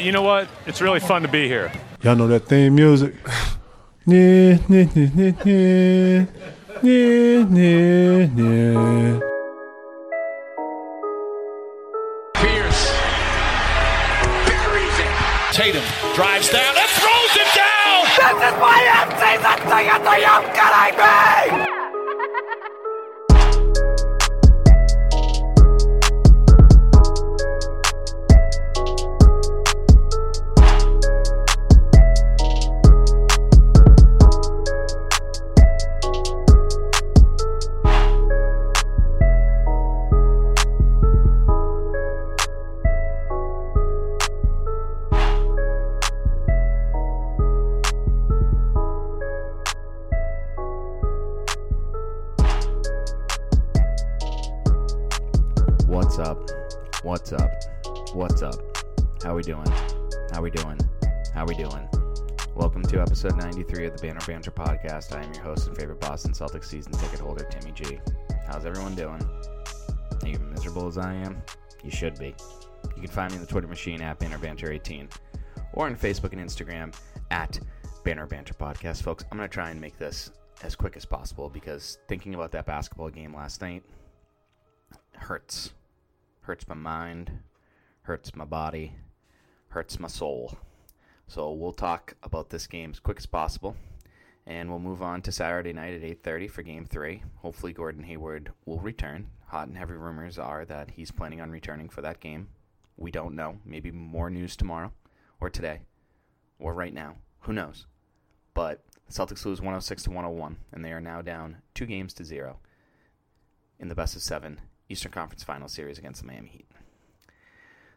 you know what? It's really fun to be here. Y'all know that theme music? Yeah, yeah, yeah, yeah, yeah, yeah, yeah. Pierce buries it. Tatum drives down and throws it down. This is my in-season ticket to you kidding me? What's up? What's up? What's up? How we doing? How we doing? How we doing? Welcome to episode 93 of the Banner Banter podcast. I am your host and favorite Boston Celtics season ticket holder, Timmy G. How's everyone doing? Are you miserable as I am? You should be. You can find me in the Twitter machine at Banner Banter 18 or on Facebook and Instagram at Banner Banter Podcast. Folks, I'm going to try and make this as quick as possible because thinking about that basketball game last night hurts. Hurts my mind, hurts my body, hurts my soul. So we'll talk about this game as quick as possible, and we'll move on to Saturday night at 8:30 for Game Three. Hopefully, Gordon Hayward will return. Hot and heavy rumors are that he's planning on returning for that game. We don't know. Maybe more news tomorrow, or today, or right now. Who knows? But Celtics lose 106 to 101, and they are now down two games to zero in the best of seven Eastern Conference Final Series against the Miami Heat.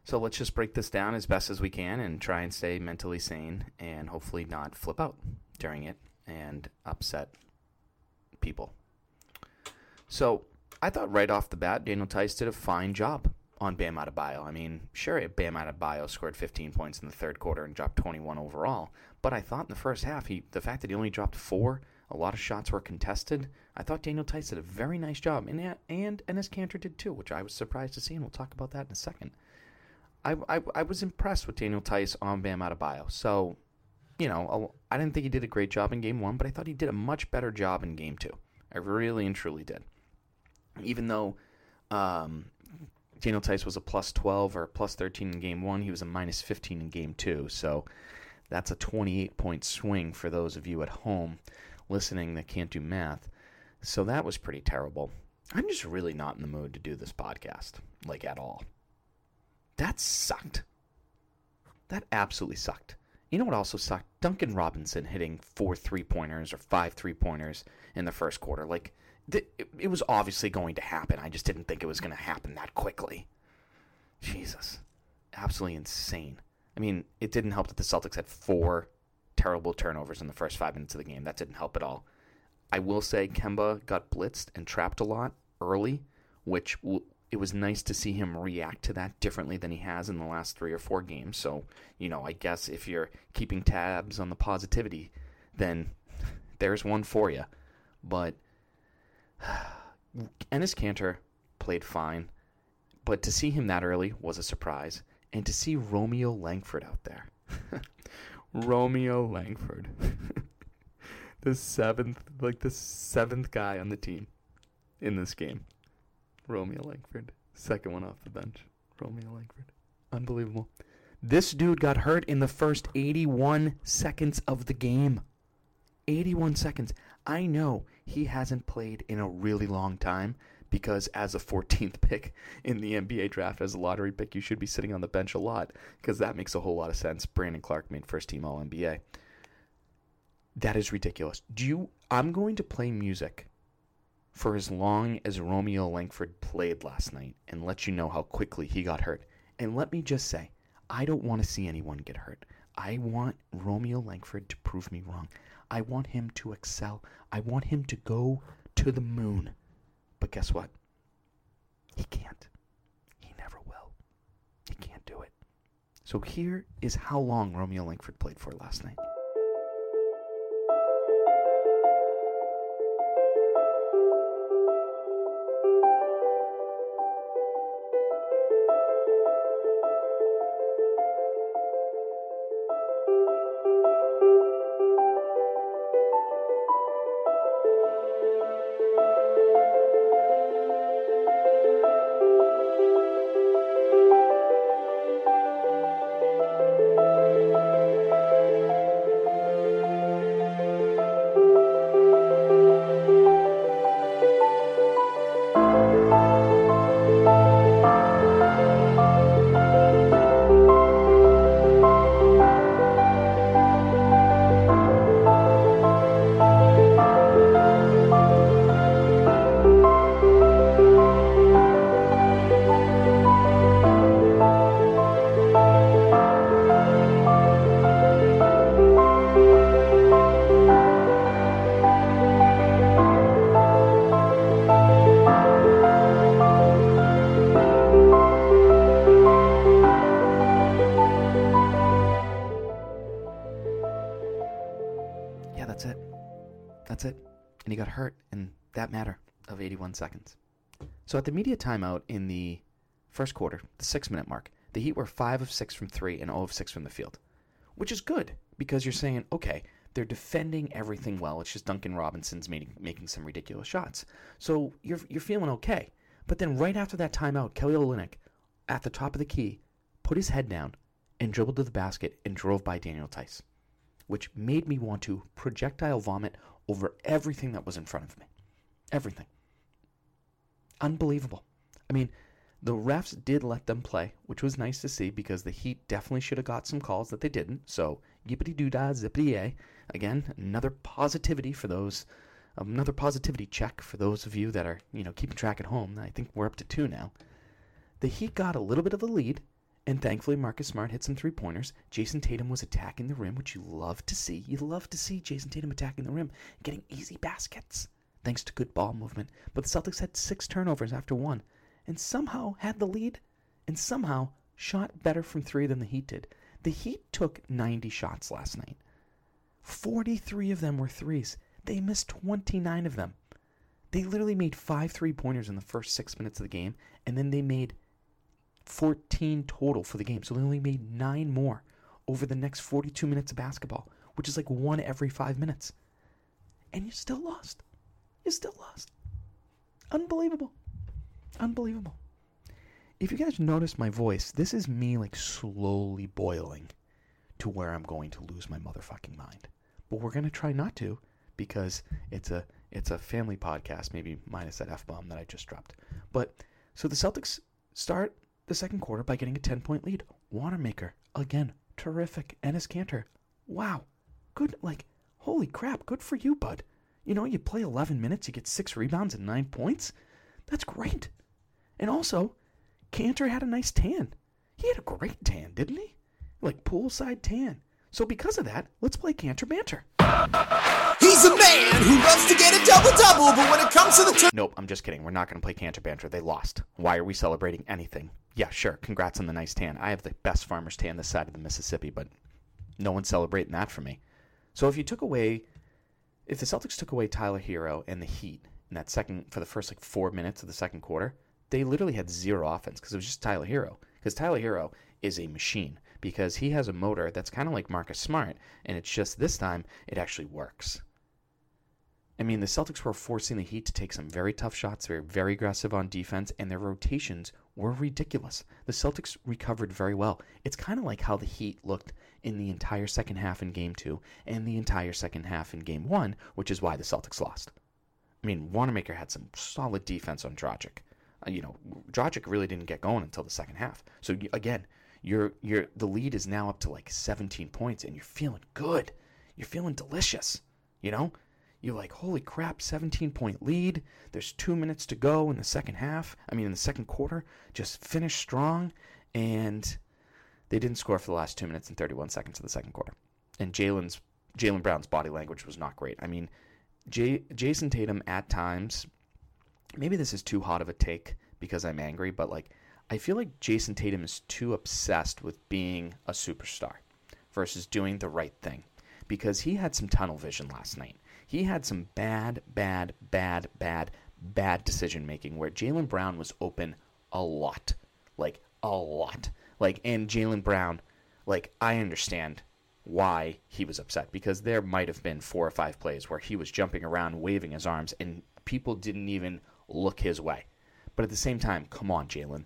So let's just break this down as best as we can and try and stay mentally sane and hopefully not flip out during it and upset people. So I thought right off the bat, Daniel Theis did a fine job on Bam Adebayo. I mean, sure, Bam Adebayo scored 15 points in the third quarter and dropped 21 overall, but I thought in the first half, he the fact that he only dropped four, a lot of shots were contested. I thought Daniel Theis did a very nice job, and and Enes Kanter did too, which I was surprised to see, and we'll talk about that in a second. I, I, I was impressed with Daniel Theis on Bam Adebayo. So, you know, I didn't think he did a great job in game one, but I thought he did a much better job in game two. I really and truly did. Even though um, Daniel Theis was a plus 12 or plus 13 in game one, he was a minus 15 in game two. So that's a 28 point swing for those of you at home listening that can't do math. So that was pretty terrible. I'm just really not in the mood to do this podcast, like at all. That sucked. That absolutely sucked. You know what also sucked? Duncan Robinson hitting four three pointers or five three pointers in the first quarter. Like, th- it, it was obviously going to happen. I just didn't think it was going to happen that quickly. Jesus. Absolutely insane. I mean, it didn't help that the Celtics had four terrible turnovers in the first five minutes of the game. That didn't help at all. I will say Kemba got blitzed and trapped a lot early, which w- it was nice to see him react to that differently than he has in the last three or four games. So, you know, I guess if you're keeping tabs on the positivity, then there's one for you. But Enes Kanter played fine, but to see him that early was a surprise. And to see Romeo Langford out there. Romeo Langford. the seventh, like the seventh guy on the team in this game. Romeo Langford. Second one off the bench. Romeo Langford. Unbelievable. This dude got hurt in the first 81 seconds of the game. 81 seconds. I know he hasn't played in a really long time because as a 14th pick in the NBA draft, as a lottery pick, you should be sitting on the bench a lot because that makes a whole lot of sense. Brandon Clark made first team All NBA. That is ridiculous. Do you? I'm going to play music for as long as Romeo Langford played last night and let you know how quickly he got hurt. And let me just say, I don't want to see anyone get hurt. I want Romeo Langford to prove me wrong. I want him to excel. I want him to go to the moon. But guess what? He can't. He never will. He can't do it. So here is how long Romeo Langford played for last night. seconds. So at the media timeout in the first quarter, the six minute mark, the Heat were 5 of 6 from 3 and 0 of 6 from the field, which is good because you're saying, okay, they're defending everything well. It's just Duncan Robinson's making, making some ridiculous shots. So you're, you're feeling okay. But then right after that timeout, Kelly Olynyk, at the top of the key, put his head down and dribbled to the basket and drove by Daniel Theis, which made me want to projectile vomit over everything that was in front of me. Everything. Unbelievable. I mean, the refs did let them play, which was nice to see because the Heat definitely should have got some calls that they didn't. So, yippity doo zippity yay. Again, another positivity for those, another positivity check for those of you that are, you know, keeping track at home. I think we're up to two now. The Heat got a little bit of a lead, and thankfully Marcus Smart hit some three pointers. Jayson Tatum was attacking the rim, which you love to see. You love to see Jayson Tatum attacking the rim, getting easy baskets, thanks to good ball movement. But the Celtics had six turnovers after one and somehow had the lead and somehow shot better from three than the Heat did. The Heat took 90 shots last night. 43 of them were threes. They missed 29 of them. They literally made five three pointers in the first six minutes of the game, and then they made 14 total for the game. So they only made nine more over the next 42 minutes of basketball, which is like one every five minutes. And you still lost. You still lost. Unbelievable. Unbelievable. If you guys notice my voice, this is me like slowly boiling to where I'm going to lose my motherfucking mind. But we're gonna try not to because it's a it's a family podcast, maybe minus that f bomb that I just dropped. But so the Celtics start the second quarter by getting a 10 point lead. Wanamaker, again, terrific. Enes Kanter, wow, good. Like, holy crap, good for you, bud. You know, you play 11 minutes, you get six rebounds and nine points. That's great. And also, Kanter had a nice tan. He had a great tan, didn't he? Like poolside tan. So because of that, let's play Kanter Banter. He's a man who loves to get a double double, but when it comes to the turn, Nope, I'm just kidding. We're not going to play Kanter Banter. They lost. Why are we celebrating anything? Yeah, sure. Congrats on the nice tan. I have the best farmer's tan this side of the Mississippi, but no one's celebrating that for me. So if you took away, if the Celtics took away Tyler Herro and the Heat in that second, for the first like four minutes of the second quarter, they literally had zero offense because it was just Tyler Herro. Because Tyler Herro is a machine because he has a motor that's kind of like Marcus Smart, and it's just this time it actually works. I mean, the Celtics were forcing the Heat to take some very tough shots. They were very aggressive on defense, and their rotations were ridiculous. The Celtics recovered very well. It's kind of like how the Heat looked in the entire second half in Game 2 and the entire second half in Game 1, which is why the Celtics lost. I mean, Wanamaker had some solid defense on Dragic. Uh, you know, Dragic really didn't get going until the second half. So again, you're, you're, the lead is now up to like 17 points, and you're feeling good. You're feeling delicious. You know, you're like, holy crap, 17 point lead. There's two minutes to go in the second half. I mean, in the second quarter. Just finish strong. And they didn't score for the last two minutes and 31 seconds of the second quarter. And Jaylen's Jaylen Brown's body language was not great. I mean, Jayson Tatum at times, maybe this is too hot of a take because I'm angry, but like, I feel like Jayson Tatum is too obsessed with being a superstar versus doing the right thing because he had some tunnel vision last night. He had some bad, bad, bad, bad, bad decision making where Jaylen Brown was open a lot. Like, a lot. Like, and Jaylen Brown, like, I understand why he was upset because there might have been four or five plays where he was jumping around, waving his arms, and people didn't even look his way. But at the same time, come on, Jaylen.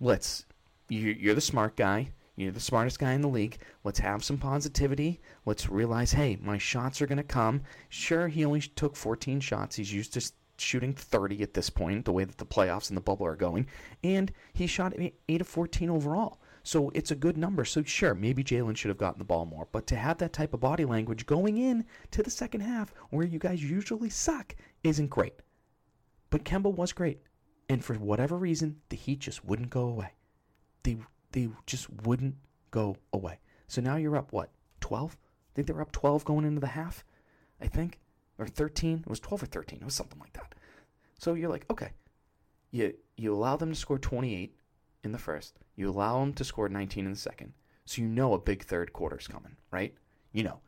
Let's. you- You're the smart guy. You're the smartest guy in the league. Let's have some positivity. Let's realize, hey, my shots are going to come. Sure, he only took 14 shots. He's used to shooting 30 at this point, the way that the playoffs and the bubble are going. And he shot 8 of 14 overall. So it's a good number. So sure, maybe Jaylen should have gotten the ball more. But to have that type of body language going in to the second half, where you guys usually suck, isn't great. But Kemba was great. And for whatever reason, the Heat just wouldn't go away. They they just wouldn't go away. So now you're up what? 12? I think they were up 12 going into the half, I think. Or 13. It was 12 or 13. It was something like that. So you're like, okay. You you allow them to score 28 in the first. You allow them to score 19 in the second. So you know a big third quarter's coming, right? You know.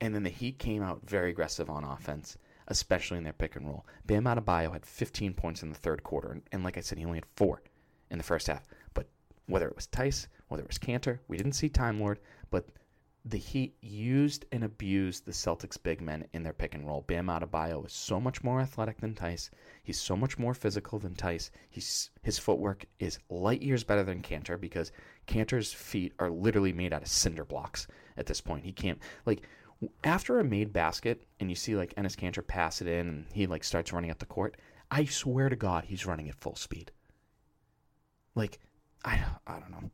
And then the Heat came out very aggressive on offense, especially in their pick and roll. Bam Adebayo had 15 points in the third quarter, and, and like I said, he only had four in the first half. Whether it was Theis, whether it was Kanter, we didn't see Time Lord, but the Heat used and abused the Celtics big men in their pick and roll. Bam Adebayo is so much more athletic than Theis. He's so much more physical than Theis. He's his footwork is light years better than Kanter because Kanter's feet are literally made out of cinder blocks at this point. He can't like after a made basket and you see like Enes Kanter pass it in and he like starts running up the court. I swear to God, he's running at full speed. Like I I don't know.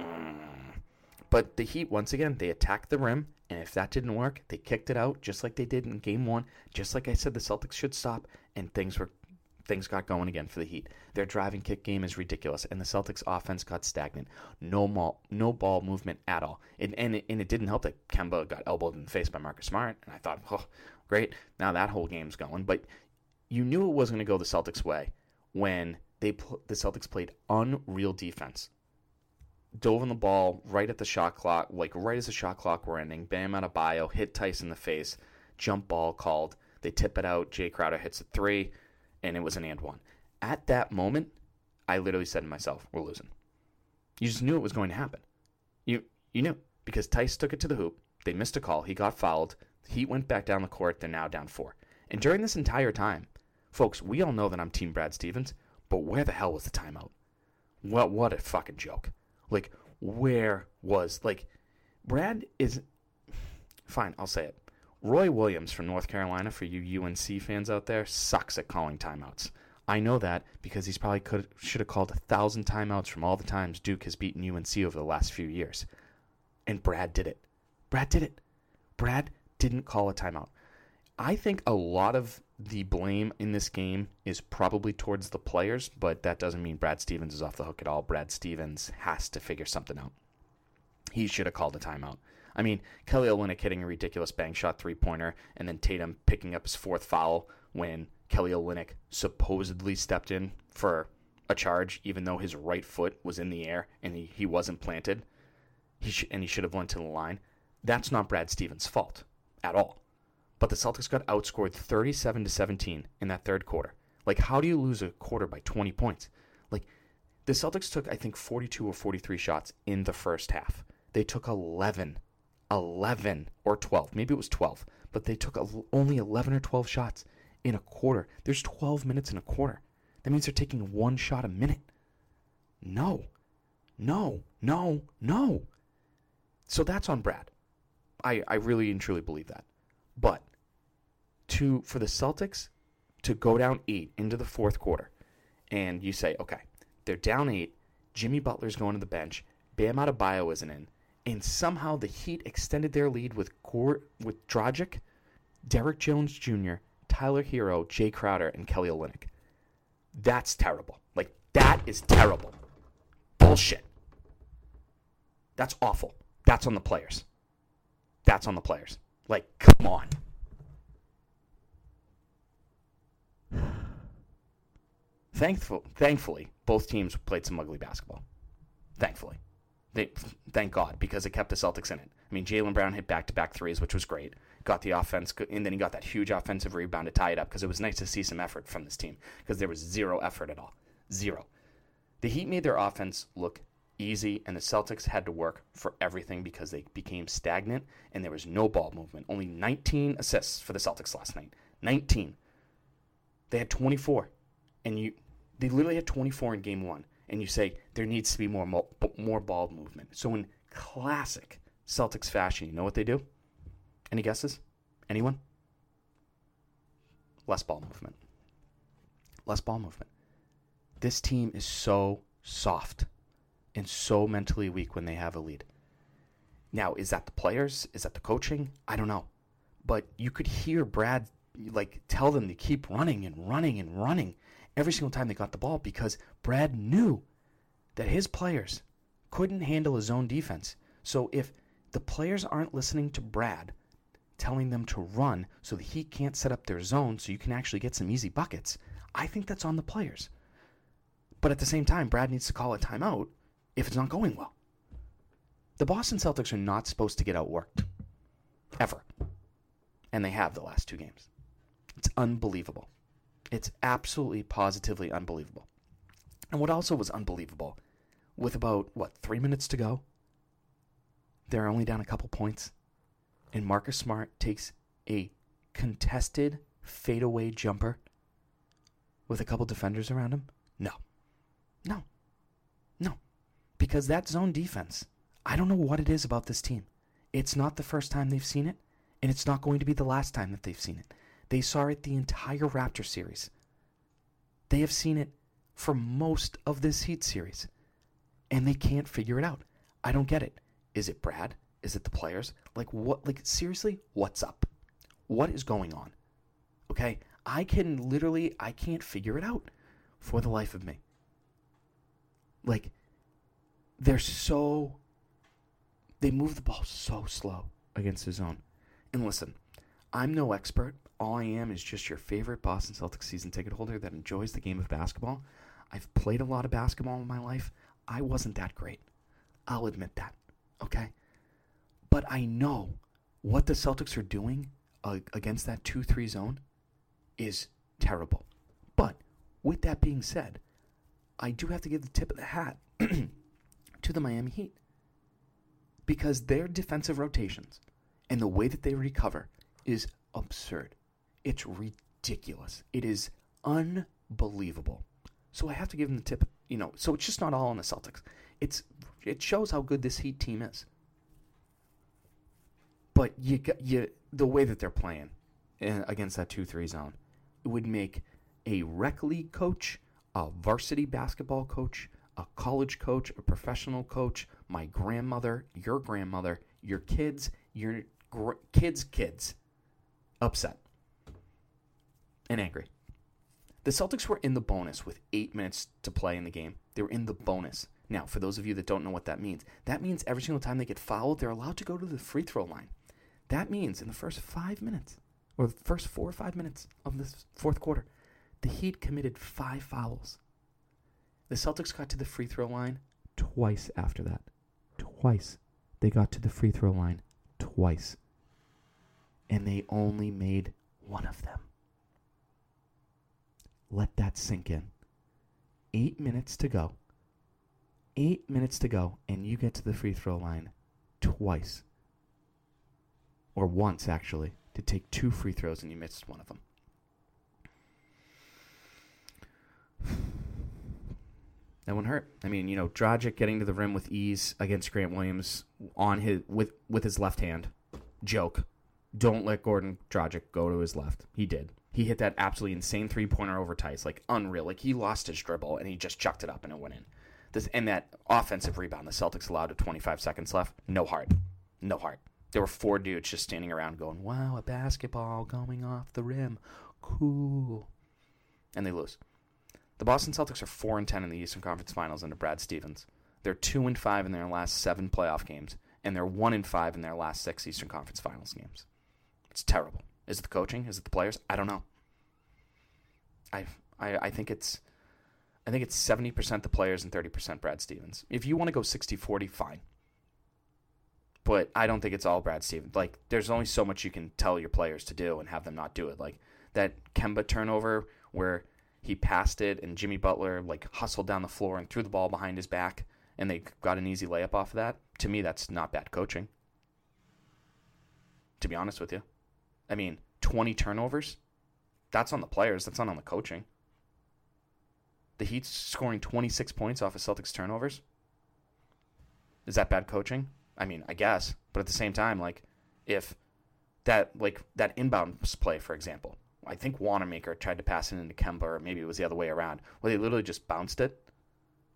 Mm. But the Heat, once again, they attacked the rim, and if that didn't work, they kicked it out just like they did in Game One. Just like I said, the Celtics should stop, and things were things got going again for the Heat. Their driving kick game is ridiculous, and the Celtics offense got stagnant. No ball, no ball movement at all. And, and, it, and it didn't help that Kemba got elbowed in the face by Marcus Smart, and I thought, oh, great, now that whole game's going. But you knew it wasn't going to go the Celtics' way when they the Celtics played unreal defense dove on the ball right at the shot clock, like right as the shot clock were ending. Bam Adebayo, hit Theis in the face, jump ball called. They tip it out. Jae Crowder hits a three, and it was an and one. At that moment, I literally said to myself, "We're losing." You just knew it was going to happen. You you knew because Theis took it to the hoop. They missed a call. He got fouled. He went back down the court. They're now down four. And during this entire time, folks, we all know that I'm Team Brad Stevens, but where the hell was the timeout? What what a fucking joke. Like, where was like Brad is fine, I'll say it. Roy Williams from North Carolina, for you UNC fans out there, sucks at calling timeouts. I know that because he's probably could should have called a thousand timeouts from all the times Duke has beaten UNC over the last few years. And Brad did it. Brad did it. Brad didn't call a timeout. I think a lot of the blame in this game is probably towards the players, but that doesn't mean Brad Stevens is off the hook at all. Brad Stevens has to figure something out. He should have called a timeout. I mean, Kelly Olynyk hitting a ridiculous bang shot three pointer, and then Tatum picking up his fourth foul when Kelly Olynyk supposedly stepped in for a charge, even though his right foot was in the air and he, he wasn't planted. He sh- and he should have went to the line. That's not Brad Stevens' fault at all. But the Celtics got outscored 37 to 17 in that third quarter. Like, how do you lose a quarter by 20 points? Like, the Celtics took, I think, 42 or 43 shots in the first half. They took 11, 11 or 12. Maybe it was 12, but they took only 11 or 12 shots in a quarter. There's 12 minutes in a quarter. That means they're taking one shot a minute. No, no, no, no. So that's on Brad. I, I really and truly believe that. But to for the Celtics to go down eight into the fourth quarter, and you say, okay, they're down eight. Jimmy Butler's going to the bench. Bam Adebayo isn't in, and somehow the Heat extended their lead with Gor- with Dragic, Derrick Jones Jr., Tyler Herro, Jae Crowder, and Kelly Olynyk. That's terrible. Like that is terrible. Bullshit. That's awful. That's on the players. That's on the players. Like, come on. Thankful, thankfully, both teams played some ugly basketball. Thankfully. They, thank God, because it kept the Celtics in it. I mean, Jaylen Brown hit back to back threes, which was great. Got the offense, and then he got that huge offensive rebound to tie it up because it was nice to see some effort from this team because there was zero effort at all. Zero. The Heat made their offense look easy, and the Celtics had to work for everything because they became stagnant and there was no ball movement. Only 19 assists for the Celtics last night. 19. They had 24, and you they literally had 24 in game one. And you say there needs to be more more ball movement. So in classic Celtics fashion, you know what they do? Any guesses? Anyone? Less ball movement. Less ball movement. This team is so soft and so mentally weak when they have a lead. Now, is that the players? Is that the coaching? I don't know. But you could hear Brad like tell them to keep running and running and running every single time they got the ball because Brad knew that his players couldn't handle his own defense. So if the players aren't listening to Brad telling them to run so that he can't set up their zone so you can actually get some easy buckets, I think that's on the players. But at the same time, Brad needs to call a timeout if it's not going well. The Boston Celtics are not supposed to get outworked. ever. And they have the last two games. It's unbelievable. It's absolutely positively unbelievable. And what also was unbelievable, with about, what, three minutes to go, they're only down a couple points. And Marcus Smart takes a contested fadeaway jumper with a couple defenders around him? No. No. Because that zone defense, I don't know what it is about this team. It's not the first time they've seen it, and it's not going to be the last time that they've seen it. They saw it the entire Raptor series. They have seen it for most of this Heat series, and they can't figure it out. I don't get it. Is it Brad? Is it the players? Like what like seriously, what's up? What is going on? Okay? I can literally I can't figure it out for the life of me. Like they're so they move the ball so slow against the zone. And listen, I'm no expert. All I am is just your favorite Boston Celtics season ticket holder that enjoys the game of basketball. I've played a lot of basketball in my life. I wasn't that great. I'll admit that. Okay? But I know what the Celtics are doing uh, against that 2 3 zone is terrible. But with that being said, I do have to give the tip of the hat to the Miami Heat because their defensive rotations and the way that they recover is absurd. It's ridiculous. It is unbelievable. So I have to give them the tip. You know, so it's just not all on the Celtics. It's it shows how good this Heat team is. But you you the way that they're playing uh, against that two three zone, it would make a rec league coach, a varsity basketball coach, a college coach, a professional coach, my grandmother, your grandmother, your kids, your gr- kids' kids, upset and angry. The Celtics were in the bonus with eight minutes to play in the game. They were in the bonus. Now, for those of you that don't know what that means, that means every single time they get fouled, they're allowed to go to the free throw line. That means in the first five minutes, or the first four or five minutes of this fourth quarter, the Heat committed five fouls. The Celtics got to the free throw line twice after that. Twice. They got to the free throw line twice. And they only made one of them. Let that sink in. Eight minutes to go. Eight minutes to go, and you get to the free throw line twice. Or once, actually, to take two free throws and you missed one of them. That one hurt. I mean, you know, Dragic getting to the rim with ease against Grant Williams on his with with his left hand. Joke. Don't let Gordon Dragic go to his left. He did. He hit that absolutely insane three pointer over Theis, like unreal. Like he lost his dribble and he just chucked it up and it went in. This and that offensive rebound the Celtics allowed at 25 seconds left. No heart. No heart. There were four dudes just standing around going, "Wow, a basketball going off the rim, cool," and they lose. The Boston Celtics are four and ten in the Eastern Conference Finals under Brad Stevens. They're two and five in their last seven playoff games, and they're one and five in their last six Eastern Conference Finals games. It's terrible. Is it the coaching? Is it the players? I don't know. I I, I think it's I think it's seventy percent the players and thirty percent Brad Stevens. If you want to go 60-40, fine. But I don't think it's all Brad Stevens. Like there's only so much you can tell your players to do and have them not do it. Like that Kemba turnover where he passed it and Jimmy Butler like hustled down the floor and threw the ball behind his back and they got an easy layup off of that. To me, that's not bad coaching. To be honest with you, I mean, 20 turnovers, that's on the players. That's not on the coaching. The Heat's scoring 26 points off of Celtics turnovers. Is that bad coaching? I mean, I guess, but at the same time, like if that like that inbound play, for example, I think Wanamaker tried to pass it into Kemba, or maybe it was the other way around, where they literally just bounced it,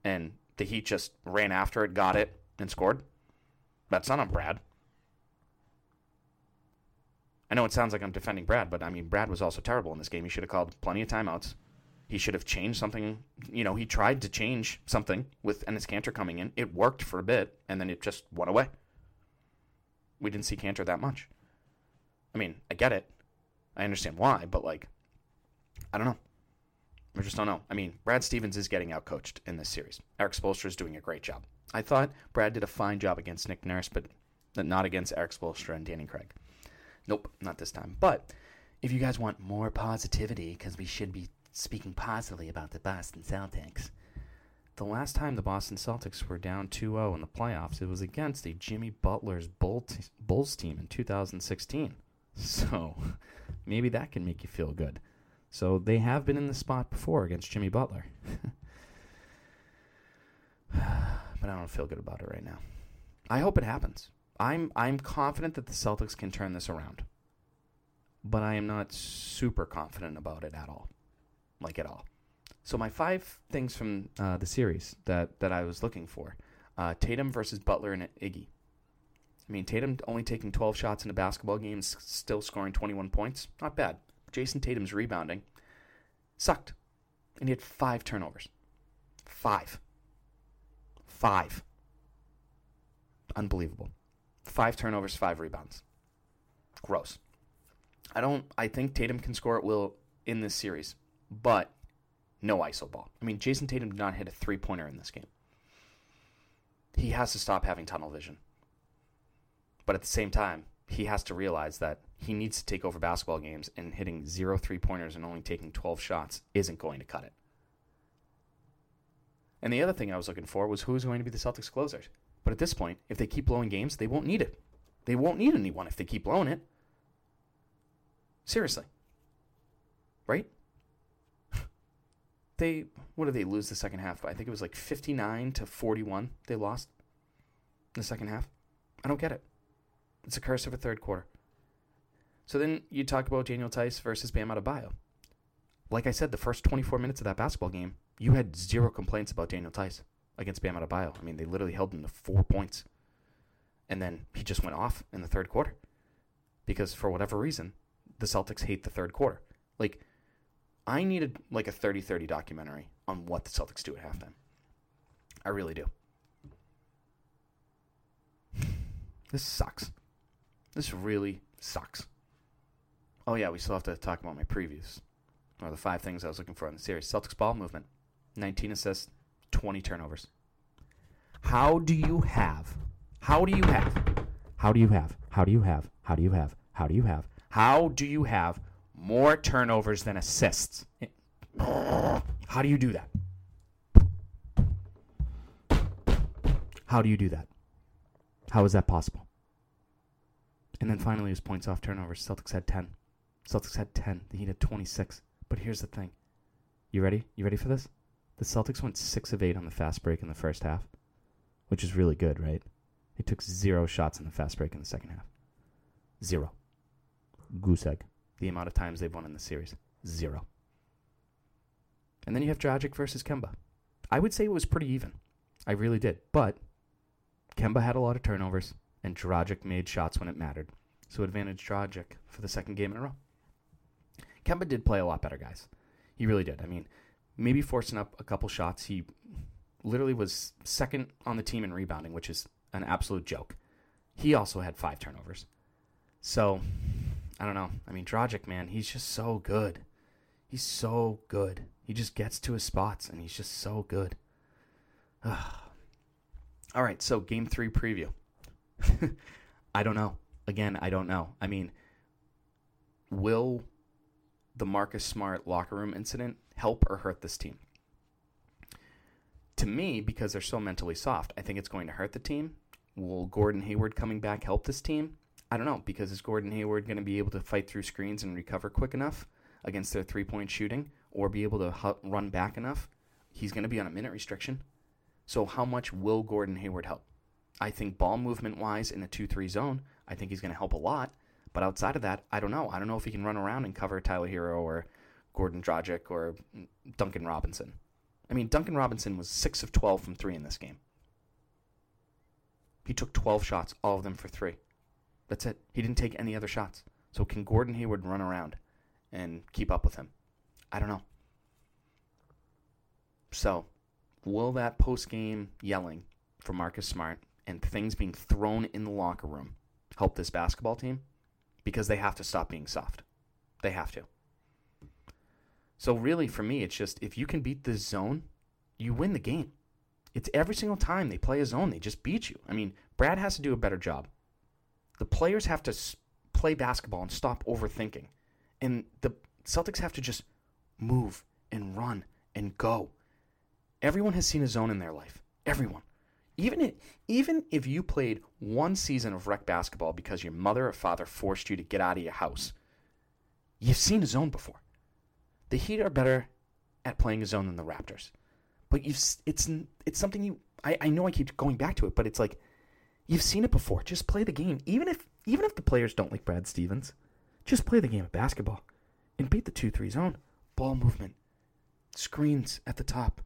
and the Heat just ran after it, got it, and scored. That's not on Brad. I know it sounds like I'm defending Brad, but I mean Brad was also terrible in this game. He should have called plenty of timeouts. He should have changed something. You know, he tried to change something with Enes Kanter coming in. It worked for a bit, and then it just went away. We didn't see Kanter that much. I mean, I get it. I understand why, but like, I don't know. I just don't know. I mean, Brad Stevens is getting outcoached in this series. Erik Spoelstra is doing a great job. I thought Brad did a fine job against Nick Nurse, but not against Erik Spoelstra and Danny Craig. Nope, not this time. But if you guys want more positivity, because we should be speaking positively about the Boston Celtics, the last time the Boston Celtics were down 2 0 in the playoffs, it was against a Jimmy Butler's Bulls team in 2016. So maybe that can make you feel good. So they have been in the spot before against Jimmy Butler. but I don't feel good about it right now. I hope it happens. I'm I'm confident that the Celtics can turn this around. But I am not super confident about it at all. Like at all. So my five things from uh, the series that, that I was looking for. Uh, Tatum versus Butler and Iggy. I mean, Tatum only taking 12 shots in a basketball game, still scoring 21 points. Not bad. Jayson Tatum's rebounding sucked. And he had five turnovers. Five. Five. Unbelievable. Five turnovers, five rebounds. Gross. I don't I think Tatum can score at will in this series, but no ISO ball. I mean, Jayson Tatum did not hit a three pointer in this game. He has to stop having tunnel vision. But at the same time, he has to realize that he needs to take over basketball games and hitting zero three pointers and only taking 12 shots isn't going to cut it. And the other thing I was looking for was who's going to be the Celtics closers. But at this point, if they keep blowing games, they won't need it. They won't need anyone if they keep blowing it. Seriously. Right? they what did they lose the second half? I think it was like 59 to 41 they lost in the second half. I don't get it. It's a curse of a third quarter. So then you talk about Daniel Theis versus Bam Adebayo. Like I said, the first 24 minutes of that basketball game, you had zero complaints about Daniel Theis against Bam Adebayo. I mean, they literally held him to four points. And then he just went off in the third quarter. Because for whatever reason, the Celtics hate the third quarter. Like, I needed like a 30-30 documentary on what the Celtics do at halftime. I really do. This sucks. This really sucks. Oh yeah, we still have to talk about my previews. Or the five things I was looking for in the series. Celtics ball movement. 19 assists, 20 turnovers. How do you have? How do you have? How do you have? How do you have? How do you have? How do you have? How do you have more turnovers than assists? How do you do that? How do you do that? How is that possible? And then finally, his points off turnovers. Celtics had 10. Celtics had 10. The Heat had 26. But here's the thing. You ready? You ready for this? The Celtics went 6 of 8 on the fast break in the first half, which is really good, right? They took zero shots in the fast break in the second half. Zero. Goose egg. The amount of times they've won in the series. Zero. And then you have Dragic versus Kemba. I would say it was pretty even. I really did. But Kemba had a lot of turnovers, and Dragic made shots when it mattered. So advantage Dragic for the second game in a row. Kemba did play a lot better, guys. He really did. I mean, maybe forcing up a couple shots. He literally was second on the team in rebounding, which is an absolute joke. He also had five turnovers. So, I don't know. I mean, Dragic, man, he's just so good. He's so good. He just gets to his spots, and he's just so good. All right, so game three preview. I don't know. Again, I don't know. I mean, will the Marcus Smart locker room incident help or hurt this team? To me, because they're so mentally soft, I think it's going to hurt the team. Will Gordon Hayward coming back help this team? I don't know, because is Gordon Hayward going to be able to fight through screens and recover quick enough against their three point shooting or be able to run back enough? He's going to be on a minute restriction. So, how much will Gordon Hayward help? I think ball movement wise in a 2 3 zone, I think he's going to help a lot. But outside of that, I don't know. I don't know if he can run around and cover Tyler Herro or Gordon Dragic or Duncan Robinson. I mean, Duncan Robinson was 6 of 12 from 3 in this game. He took 12 shots, all of them for 3. That's it. He didn't take any other shots. So, can Gordon Hayward run around and keep up with him? I don't know. So, will that post game yelling for Marcus Smart and things being thrown in the locker room help this basketball team? Because they have to stop being soft. They have to. So, really, for me, it's just if you can beat the zone, you win the game. It's every single time they play a zone, they just beat you. I mean, Brad has to do a better job. The players have to play basketball and stop overthinking. And the Celtics have to just move and run and go. Everyone has seen a zone in their life. Everyone. Even if, even if you played one season of rec basketball because your mother or father forced you to get out of your house, you've seen a zone before. The Heat are better at playing a zone than the Raptors, but you've it's it's something you. I, I know I keep going back to it, but it's like you've seen it before. Just play the game, even if even if the players don't like Brad Stevens. Just play the game of basketball and beat the two three zone. Ball movement, screens at the top,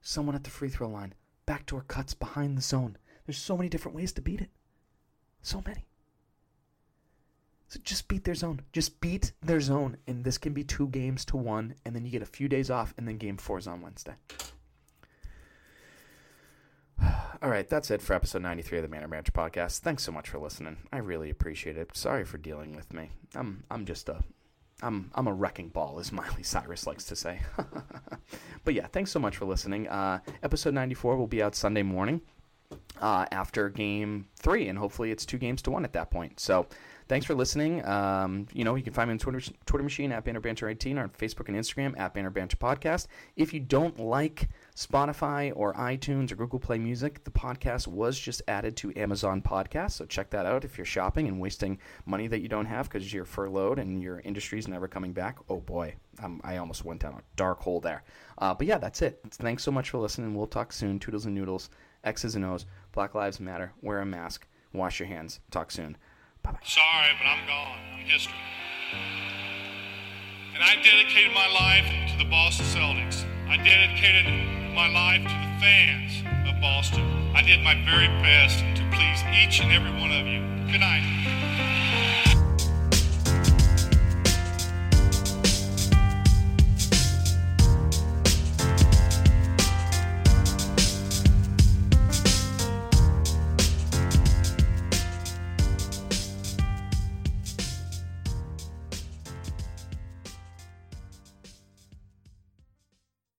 someone at the free throw line, backdoor cuts behind the zone. There's so many different ways to beat it. So many. So just beat their zone. Just beat their zone. And this can be two games to one. And then you get a few days off. And then game four is on Wednesday. All right, that's it for episode 93 of the Banner Banter podcast. Thanks so much for listening. I really appreciate it. Sorry for dealing with me. I'm I'm just a I'm I'm a wrecking ball, as Miley Cyrus likes to say. but yeah, thanks so much for listening. Uh, episode 94 will be out Sunday morning uh, after game three, and hopefully it's two games to one at that point. So thanks for listening. Um, you know, you can find me on Twitter, Twitter machine at Banner Banter 18 or on Facebook and Instagram at Banner Banter Podcast. If you don't like Spotify or iTunes or Google Play Music, the podcast was just added to Amazon Podcast. So check that out if you're shopping and wasting money that you don't have because you're furloughed and your industry's never coming back. Oh boy, um, I almost went down a dark hole there. Uh, but yeah, that's it. Thanks so much for listening. We'll talk soon. Toodles and noodles, X's and O's, Black Lives Matter, wear a mask, wash your hands. Talk soon. Bye bye. Sorry, but I'm gone. I'm history. And I dedicated my life to the Boston Celtics. I dedicated my life to the fans of Boston. I did my very best to please each and every one of you. Good night.